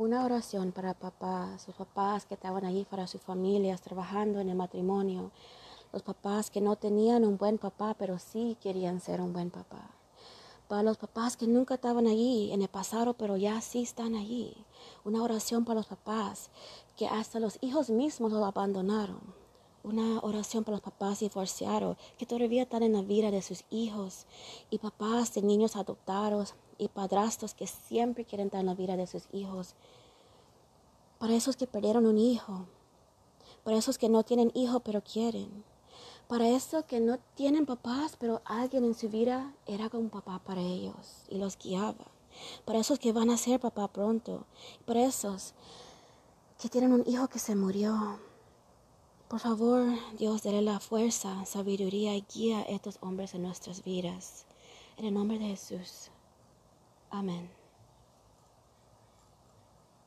Una oración para papás, sus papás que estaban allí para sus familias, trabajando en el matrimonio. Los papás que no tenían un buen papá, pero sí querían ser un buen papá. Para los papás que nunca estaban allí en el pasado, pero ya sí están allí. Una oración para los papás que hasta los hijos mismos los abandonaron una oración para los papás divorciados que todavía están en la vida de sus hijos. Y papás de niños adoptados y padrastros que siempre quieren estar en la vida de sus hijos. Para esos que perdieron un hijo, para esos que no tienen hijo pero quieren, para esos que no tienen papás pero alguien en su vida era como papá para ellos y los guiaba, para esos que van a ser papá pronto, para esos que tienen un hijo que se murió por favor, Dios, dale la fuerza, sabiduría y guía a estos hombres en nuestras vidas. En el nombre de Jesús. Amén.